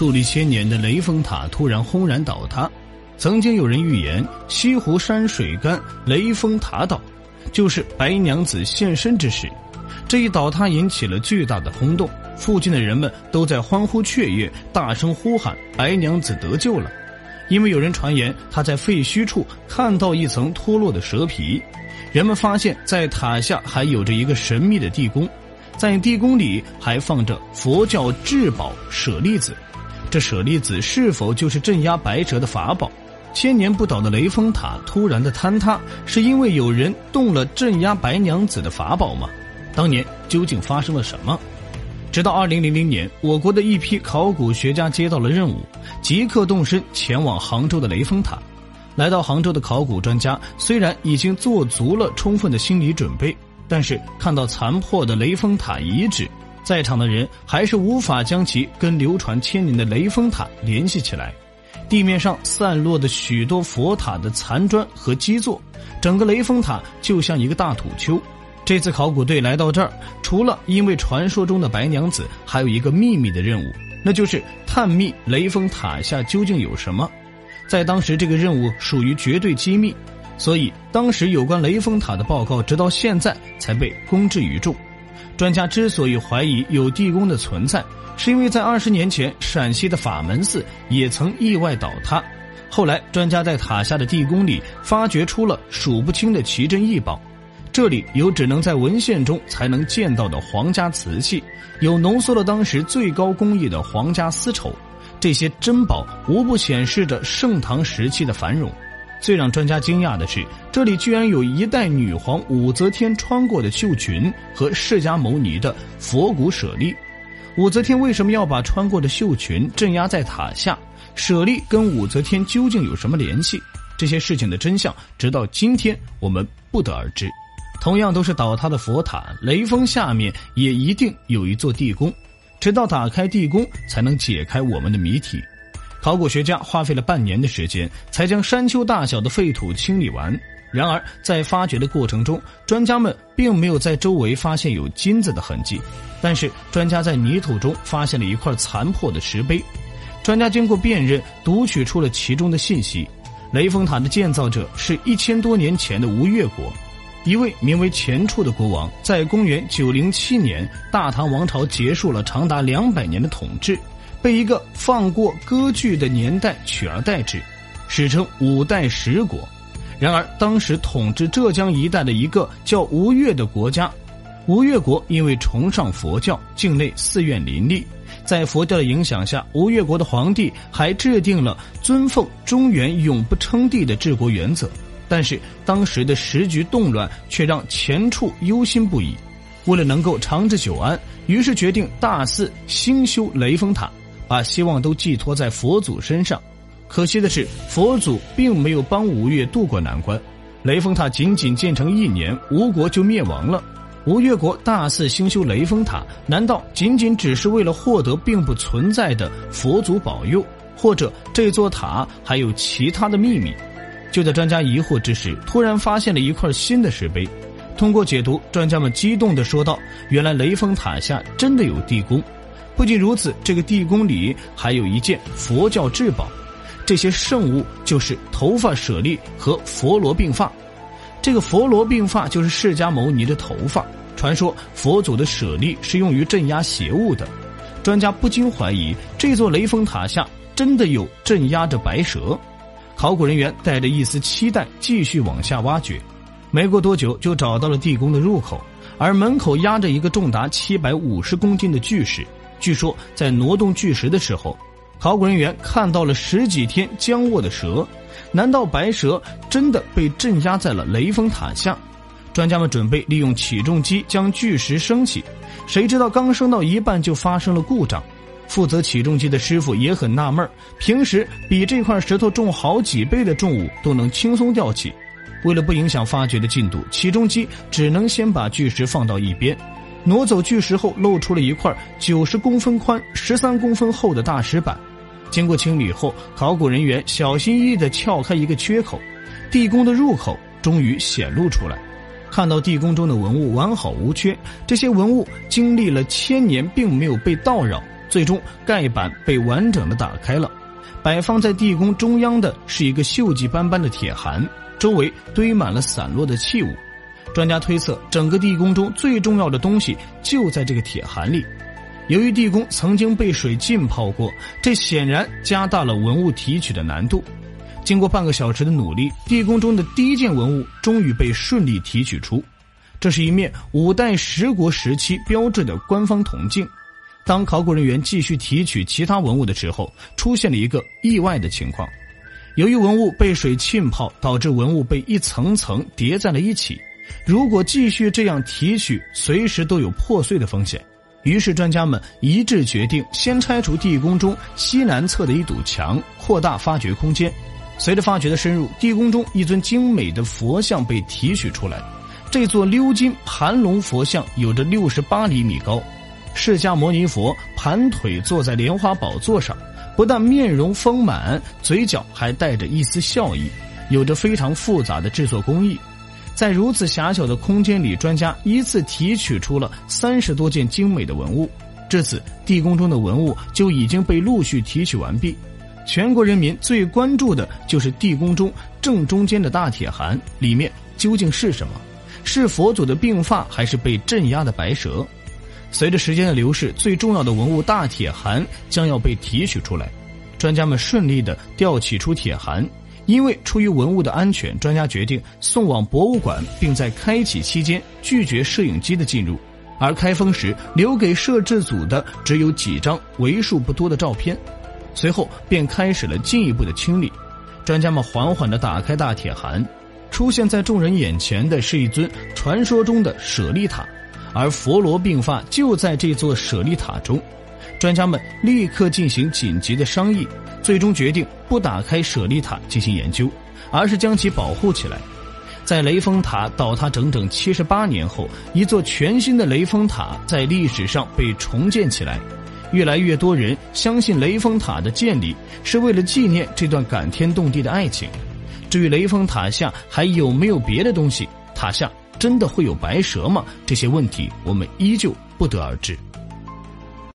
矗立千年的雷峰塔突然轰然倒塌。曾经有人预言西湖山水干，雷峰塔倒，就是白娘子现身之时。这一倒塌引起了巨大的轰动，附近的人们都在欢呼雀跃，大声呼喊：“白娘子得救了！”因为有人传言他在废墟处看到一层脱落的蛇皮，人们发现，在塔下还有着一个神秘的地宫，在地宫里还放着佛教至宝舍利子。这舍利子是否就是镇压白蛇的法宝？千年不倒的雷峰塔突然的坍塌，是因为有人动了镇压白娘子的法宝吗？当年究竟发生了什么？直到二零零零年，我国的一批考古学家接到了任务，即刻动身前往杭州的雷峰塔。来到杭州的考古专家虽然已经做足了充分的心理准备，但是看到残破的雷峰塔遗址，在场的人还是无法将其跟流传千年的雷峰塔联系起来。地面上散落的许多佛塔的残砖和基座，整个雷峰塔就像一个大土丘。这次考古队来到这儿，除了因为传说中的白娘子，还有一个秘密的任务，那就是探秘雷峰塔下究竟有什么。在当时，这个任务属于绝对机密，所以当时有关雷峰塔的报告，直到现在才被公之于众。专家之所以怀疑有地宫的存在，是因为在二十年前，陕西的法门寺也曾意外倒塌，后来专家在塔下的地宫里发掘出了数不清的奇珍异宝。这里有只能在文献中才能见到的皇家瓷器，有浓缩了当时最高工艺的皇家丝绸，这些珍宝无不显示着盛唐时期的繁荣。最让专家惊讶的是，这里居然有一代女皇武则天穿过的绣裙和释迦牟尼的佛骨舍利。武则天为什么要把穿过的绣裙镇压在塔下？舍利跟武则天究竟有什么联系？这些事情的真相，直到今天我们不得而知。同样都是倒塌的佛塔，雷峰下面也一定有一座地宫，直到打开地宫才能解开我们的谜题。考古学家花费了半年的时间，才将山丘大小的废土清理完。然而，在发掘的过程中，专家们并没有在周围发现有金子的痕迹，但是专家在泥土中发现了一块残破的石碑。专家经过辨认，读取出了其中的信息：雷峰塔的建造者是一千多年前的吴越国。一位名为钱俶的国王，在公元九零七年，大唐王朝结束了长达两百年的统治，被一个放过割据的年代取而代之，史称五代十国。然而，当时统治浙江一带的一个叫吴越的国家，吴越国因为崇尚佛教，境内寺院林立，在佛教的影响下，吴越国的皇帝还制定了尊奉中原永不称帝的治国原则。但是当时的时局动乱，却让钱俶忧心不已。为了能够长治久安，于是决定大肆兴修雷峰塔，把希望都寄托在佛祖身上。可惜的是，佛祖并没有帮吴越渡过难关。雷峰塔仅仅建成一年，吴国就灭亡了。吴越国大肆兴修雷峰塔，难道仅仅只是为了获得并不存在的佛祖保佑，或者这座塔还有其他的秘密？就在专家疑惑之时，突然发现了一块新的石碑。通过解读，专家们激动地说道：“原来雷峰塔下真的有地宫！不仅如此，这个地宫里还有一件佛教至宝。这些圣物就是头发舍利和佛罗鬓发。这个佛罗鬓发就是释迦牟尼的头发。传说佛祖的舍利是用于镇压邪物的。专家不禁怀疑，这座雷峰塔下真的有镇压着白蛇。”考古人员带着一丝期待继续往下挖掘，没过多久就找到了地宫的入口，而门口压着一个重达七百五十公斤的巨石。据说在挪动巨石的时候，考古人员看到了十几天僵卧的蛇。难道白蛇真的被镇压在了雷峰塔下？专家们准备利用起重机将巨石升起，谁知道刚升到一半就发生了故障。负责起重机的师傅也很纳闷平时比这块石头重好几倍的重物都能轻松吊起，为了不影响发掘的进度，起重机只能先把巨石放到一边。挪走巨石后，露出了一块九十公分宽、十三公分厚的大石板。经过清理后，考古人员小心翼翼地撬开一个缺口，地宫的入口终于显露出来。看到地宫中的文物完好无缺，这些文物经历了千年并没有被盗扰。最终盖板被完整的打开了。摆放在地宫中央的是一个锈迹斑斑的铁函，周围堆满了散落的器物。专家推测，整个地宫中最重要的东西就在这个铁函里。由于地宫曾经被水浸泡过，这显然加大了文物提取的难度。经过半个小时的努力，地宫中的第一件文物终于被顺利提取出。这是一面五代十国时期标志的官方铜镜。当考古人员继续提取其他文物的时候，出现了一个意外的情况：由于文物被水浸泡，导致文物被一层层叠在了一起。如果继续这样提取，随时都有破碎的风险。于是，专家们一致决定先拆除地宫中西南侧的一堵墙，扩大发掘空间。随着发掘的深入，地宫中一尊精美的佛像被提取出来。这座鎏金盘龙佛像有着六十八厘米高，释迦牟尼佛盘腿坐在莲花宝座上，不但面容丰满，嘴角还带着一丝笑意，有着非常复杂的制作工艺。在如此狭小的空间里，专家依次提取出了三十多件精美的文物。至此，地宫中的文物就已经被陆续提取完毕。全国人民最关注的就是地宫中正中间的大铁函，里面究竟是什么？是佛祖的病发，还是被镇压的白蛇？随着时间的流逝，最重要的文物大铁函将要被提取出来。专家们顺利地吊起出铁函。因为出于文物的安全，专家决定送往博物馆，并在开启期间拒绝摄影机的进入，而开封时留给摄制组的只有几张为数不多的照片。随后便开始了进一步的清理。专家们缓缓地打开大铁函，出现在众人眼前的是一尊传说中的舍利塔，而佛罗病发就在这座舍利塔中。专家们立刻进行紧急的商议，最终决定不打开舍利塔进行研究，而是将其保护起来。在雷峰塔倒塌整整七十八年后，一座全新的雷峰塔在历史上被重建起来。越来越多人相信雷峰塔的建立是为了纪念这段感天动地的爱情。至于雷峰塔下还有没有别的东西，塔下真的会有白蛇吗？这些问题我们依旧不得而知。